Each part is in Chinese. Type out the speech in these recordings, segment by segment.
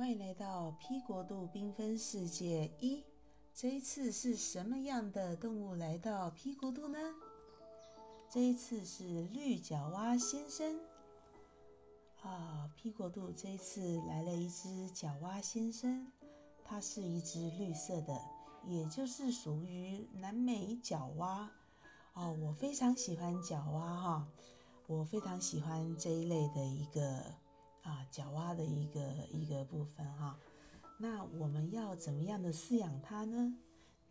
欢迎来到 P 国度缤纷世界一。这一次是什么样的动物来到 P 国度呢？这一次是绿角蛙先生。啊，P 国度这一次来了一只角蛙先生，它是一只绿色的，也就是属于南美角蛙。哦，我非常喜欢角蛙哈，我非常喜欢这一类的一个。啊，角蛙的一个一个部分哈，那我们要怎么样的饲养它呢？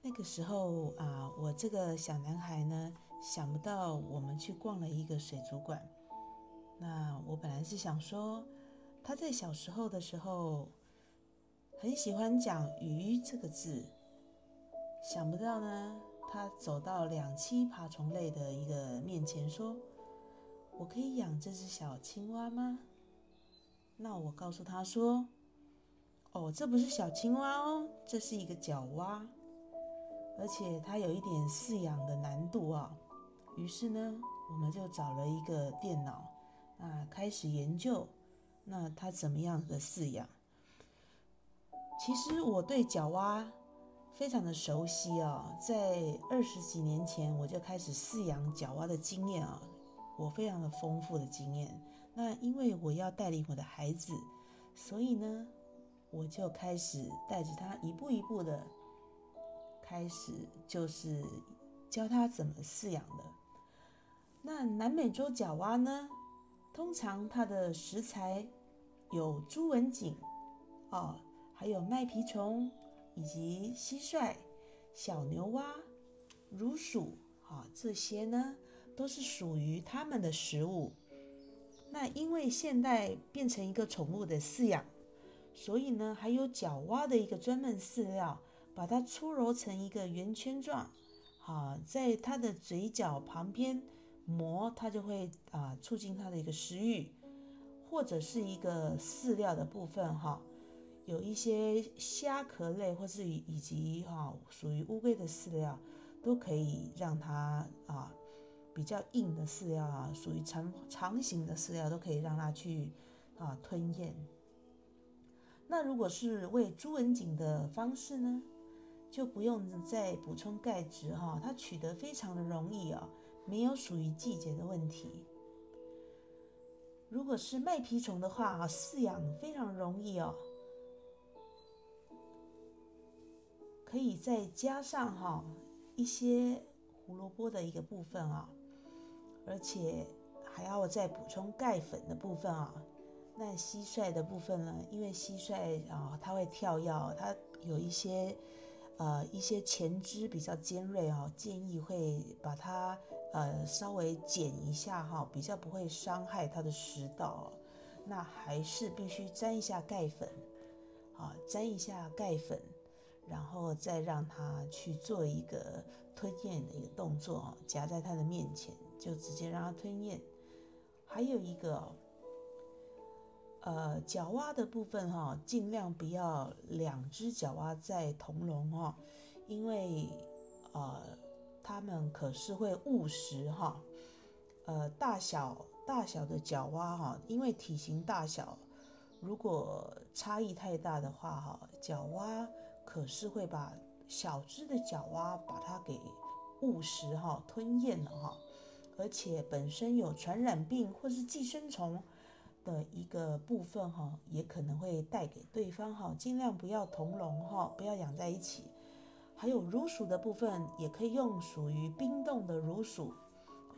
那个时候啊，我这个小男孩呢，想不到我们去逛了一个水族馆。那我本来是想说，他在小时候的时候很喜欢讲“鱼”这个字，想不到呢，他走到两栖爬虫类的一个面前说：“我可以养这只小青蛙吗？”那我告诉他说：“哦，这不是小青蛙哦，这是一个角蛙，而且它有一点饲养的难度啊。”于是呢，我们就找了一个电脑啊，开始研究那它怎么样的饲养。其实我对角蛙非常的熟悉啊，在二十几年前我就开始饲养角蛙的经验啊。我非常的丰富的经验，那因为我要带领我的孩子，所以呢，我就开始带着他一步一步的开始，就是教他怎么饲养的。那南美洲角蛙呢，通常它的食材有朱文锦，哦，还有麦皮虫，以及蟋蟀、小牛蛙、乳鼠，啊，这些呢。都是属于他们的食物。那因为现代变成一个宠物的饲养，所以呢，还有角蛙的一个专门饲料，把它粗揉成一个圆圈状，好，在它的嘴角旁边磨，它就会啊促进它的一个食欲，或者是一个饲料的部分哈，有一些虾壳类或是以及哈属于乌龟的饲料，都可以让它啊。比较硬的饲料啊，属于长长形的饲料，都可以让它去啊吞咽。那如果是喂猪文锦的方式呢，就不用再补充钙质哈，它取得非常的容易啊，没有属于季节的问题。如果是麦皮虫的话啊，饲养非常容易哦，可以再加上哈一些胡萝卜的一个部分啊。而且还要再补充钙粉的部分啊。那蟋蟀的部分呢？因为蟋蟀啊，它会跳跃，它有一些呃一些前肢比较尖锐啊，建议会把它呃稍微剪一下哈，比较不会伤害它的食道。那还是必须沾一下钙粉啊，沾一下钙粉。然后再让它去做一个吞咽的一个动作，夹在它的面前，就直接让它吞咽。还有一个，呃，角蛙的部分哈，尽量不要两只角蛙在同笼哈，因为呃，它们可是会误食哈。呃，大小大小的角蛙哈，因为体型大小，如果差异太大的话哈，角蛙。可是会把小只的角蛙把它给误食哈吞咽了哈，而且本身有传染病或是寄生虫的一个部分哈，也可能会带给对方哈，尽量不要同笼哈，不要养在一起。还有乳鼠的部分，也可以用属于冰冻的乳鼠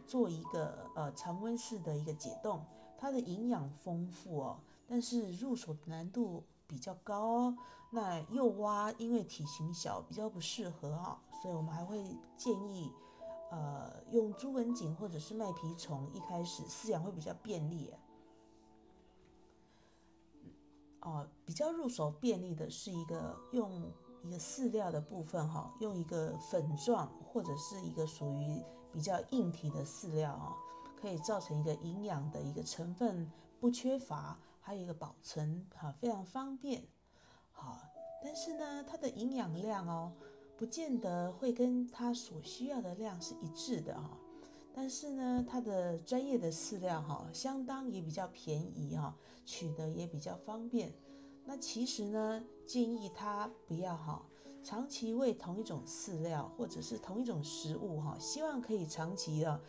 做一个呃常温式的一个解冻，它的营养丰富哦，但是入手难度。比较高哦，那幼蛙因为体型小，比较不适合哈，所以我们还会建议，呃，用朱文锦或者是麦皮虫，一开始饲养会比较便利。哦，比较入手便利的是一个用一个饲料的部分哈，用一个粉状或者是一个属于比较硬体的饲料啊，可以造成一个营养的一个成分不缺乏。还有一个保存哈非常方便，好，但是呢，它的营养量哦，不见得会跟它所需要的量是一致的哈。但是呢，它的专业的饲料哈，相当也比较便宜哈，取得也比较方便。那其实呢，建议他不要哈，长期喂同一种饲料或者是同一种食物哈，希望可以长期的，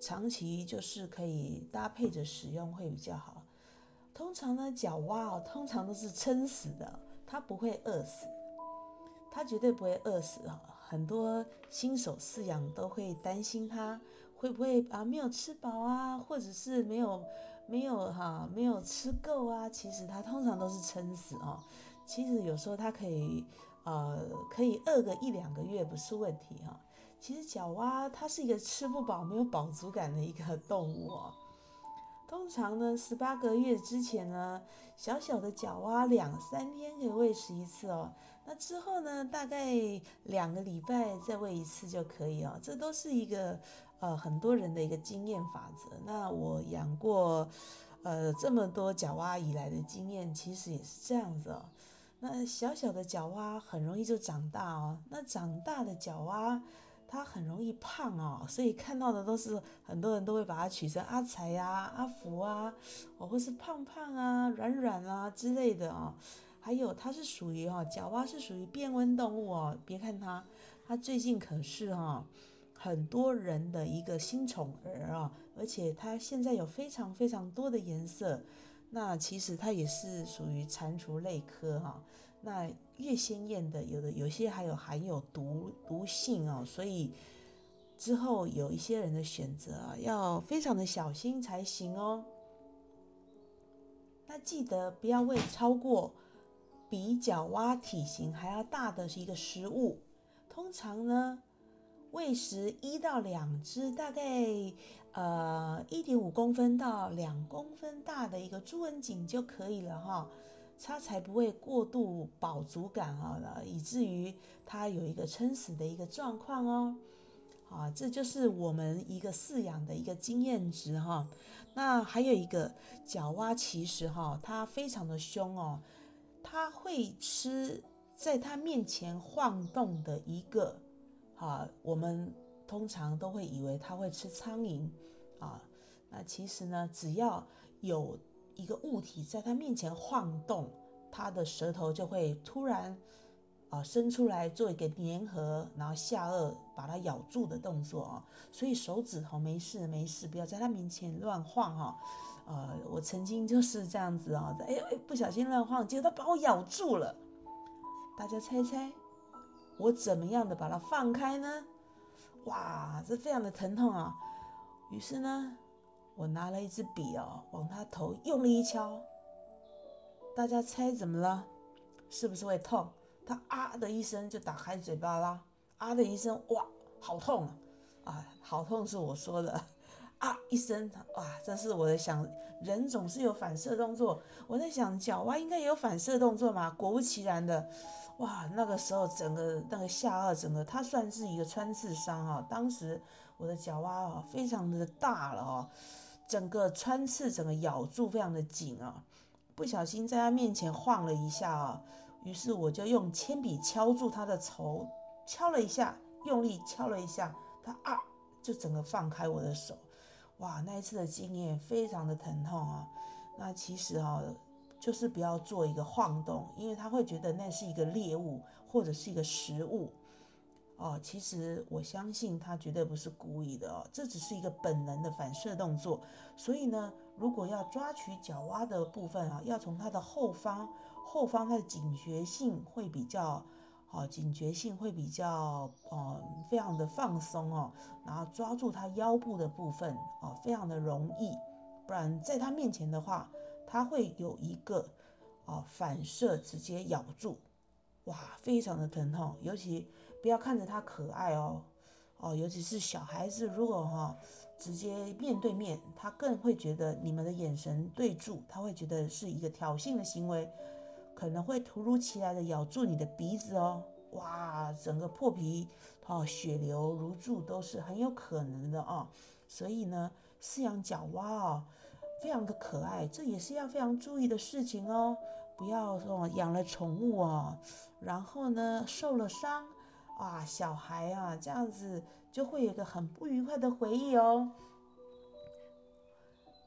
长期就是可以搭配着使用会比较好。通常呢，角蛙哦，通常都是撑死的，它不会饿死，它绝对不会饿死哈。很多新手饲养都会担心它会不会啊没有吃饱啊，或者是没有没有哈没有吃够啊。其实它通常都是撑死哦。其实有时候它可以呃可以饿个一两个月不是问题哈。其实角蛙它是一个吃不饱、没有饱足感的一个动物哦。通常呢，十八个月之前呢，小小的角蛙两三天可以喂食一次哦。那之后呢，大概两个礼拜再喂一次就可以哦。这都是一个呃很多人的一个经验法则。那我养过呃这么多角蛙以来的经验，其实也是这样子哦。那小小的角蛙很容易就长大哦。那长大的角蛙。它很容易胖哦，所以看到的都是很多人都会把它取成阿财呀、阿福啊，哦，或是胖胖啊、软软啊之类的哦。还有它是属于哈，角蛙是属于变温动物哦。别看它，它最近可是哈很多人的一个新宠儿啊，而且它现在有非常非常多的颜色。那其实它也是属于蟾蜍类科哈。那越鲜艳的，有的有些还有含有毒毒性哦，所以之后有一些人的选择啊，要非常的小心才行哦。那记得不要喂超过比角蛙体型还要大的是一个食物，通常呢喂食一到两只，大概呃一点五公分到两公分大的一个朱文锦就可以了哈。它才不会过度饱足感啊，以至于它有一个撑死的一个状况哦。啊，这就是我们一个饲养的一个经验值哈。那还有一个角蛙，其实哈，它非常的凶哦，它会吃在它面前晃动的一个，啊，我们通常都会以为它会吃苍蝇啊。那其实呢，只要有。一个物体在它面前晃动，它的舌头就会突然啊伸出来做一个粘合，然后下颚把它咬住的动作啊。所以手指头没事没事，不要在它面前乱晃哈。呃，我曾经就是这样子啊，哎哎不小心乱晃，结果它把我咬住了。大家猜猜我怎么样的把它放开呢？哇，这非常的疼痛啊。于是呢。我拿了一支笔哦，往他头用力一敲，大家猜怎么了？是不是会痛？他啊的一声就打开嘴巴啦，啊的一声，哇，好痛啊！啊，好痛是我说的，啊一声，哇，这是我在想，人总是有反射动作，我在想角蛙应该也有反射动作嘛？果不其然的，哇，那个时候整个那个下颚，整个它算是一个穿刺伤啊，当时我的角蛙啊，非常的大了哦。整个穿刺，整个咬住非常的紧啊！不小心在他面前晃了一下啊，于是我就用铅笔敲住他的头，敲了一下，用力敲了一下，他啊就整个放开我的手。哇，那一次的经验非常的疼痛啊！那其实啊，就是不要做一个晃动，因为他会觉得那是一个猎物或者是一个食物。哦，其实我相信他绝对不是故意的哦，这只是一个本能的反射动作。所以呢，如果要抓取角蛙的部分啊，要从它的后方，后方它的警觉性会比较，哦，警觉性会比较，哦，非常的放松哦，然后抓住它腰部的部分，哦，非常的容易。不然在它面前的话，它会有一个，哦，反射直接咬住，哇，非常的疼痛，尤其。不要看着它可爱哦，哦，尤其是小孩子，如果哈直接面对面，他更会觉得你们的眼神对住，他会觉得是一个挑衅的行为，可能会突如其来的咬住你的鼻子哦，哇，整个破皮哦，血流如注都是很有可能的哦。所以呢，饲养角蛙哦，非常的可爱，这也是要非常注意的事情哦，不要说养了宠物哦，然后呢受了伤。哇，小孩啊，这样子就会有一个很不愉快的回忆哦。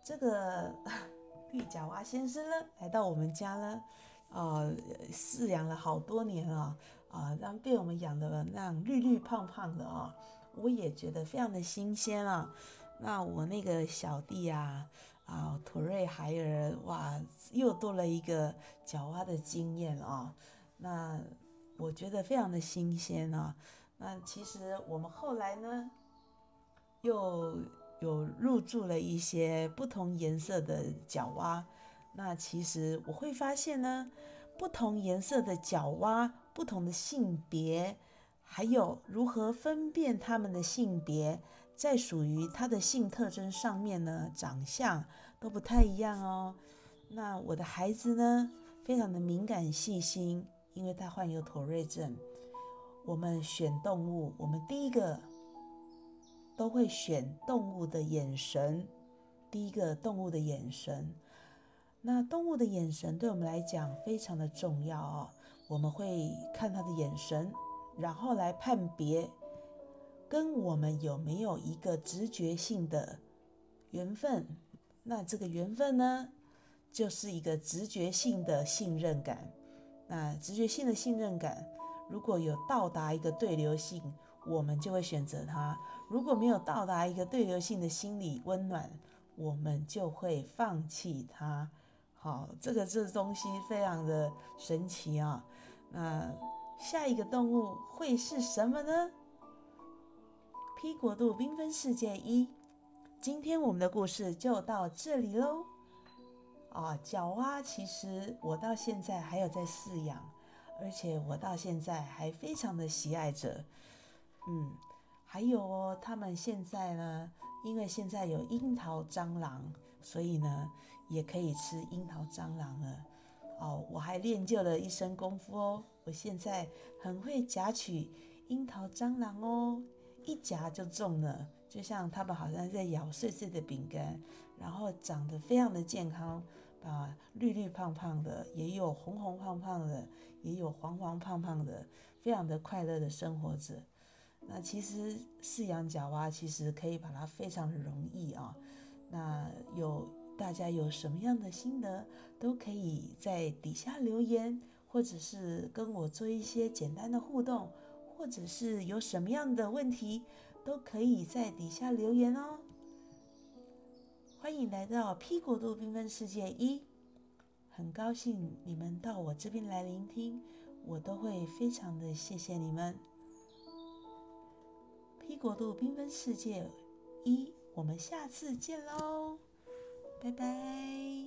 这个 绿角蛙先生呢，来到我们家呢，呃饲养了好多年啊，啊，让被我们养的那样绿绿胖胖的啊，我也觉得非常的新鲜啊。那我那个小弟啊，啊，土瑞孩儿，哇，又多了一个角蛙的经验啊。那我觉得非常的新鲜啊。那其实我们后来呢，又有入住了一些不同颜色的角蛙。那其实我会发现呢，不同颜色的角蛙，不同的性别，还有如何分辨它们的性别。在属于它的性特征上面呢，长相都不太一样哦。那我的孩子呢，非常的敏感细心，因为他患有妥瑞症。我们选动物，我们第一个都会选动物的眼神，第一个动物的眼神。那动物的眼神对我们来讲非常的重要哦。我们会看它的眼神，然后来判别。跟我们有没有一个直觉性的缘分？那这个缘分呢，就是一个直觉性的信任感。那直觉性的信任感，如果有到达一个对流性，我们就会选择它；如果没有到达一个对流性的心理温暖，我们就会放弃它。好，这个这东西非常的神奇啊。那下一个动物会是什么呢？P 国度缤纷世界一，今天我们的故事就到这里喽。啊，角蛙其实我到现在还有在饲养，而且我到现在还非常的喜爱着。嗯，还有哦，他们现在呢，因为现在有樱桃蟑螂，所以呢也可以吃樱桃蟑螂了。哦，我还练就了一身功夫哦，我现在很会夹取樱桃蟑螂哦。一夹就中了，就像他们好像在咬碎碎的饼干，然后长得非常的健康，啊，绿绿胖胖的，也有红红胖胖的，也有黄黄胖胖的，非常的快乐的生活着。那其实饲养角蛙其实可以把它非常的容易啊。那有大家有什么样的心得，都可以在底下留言，或者是跟我做一些简单的互动。或者是有什么样的问题，都可以在底下留言哦。欢迎来到 P 国度缤纷世界一，很高兴你们到我这边来聆听，我都会非常的谢谢你们。P 国度缤纷世界一，我们下次见喽，拜拜。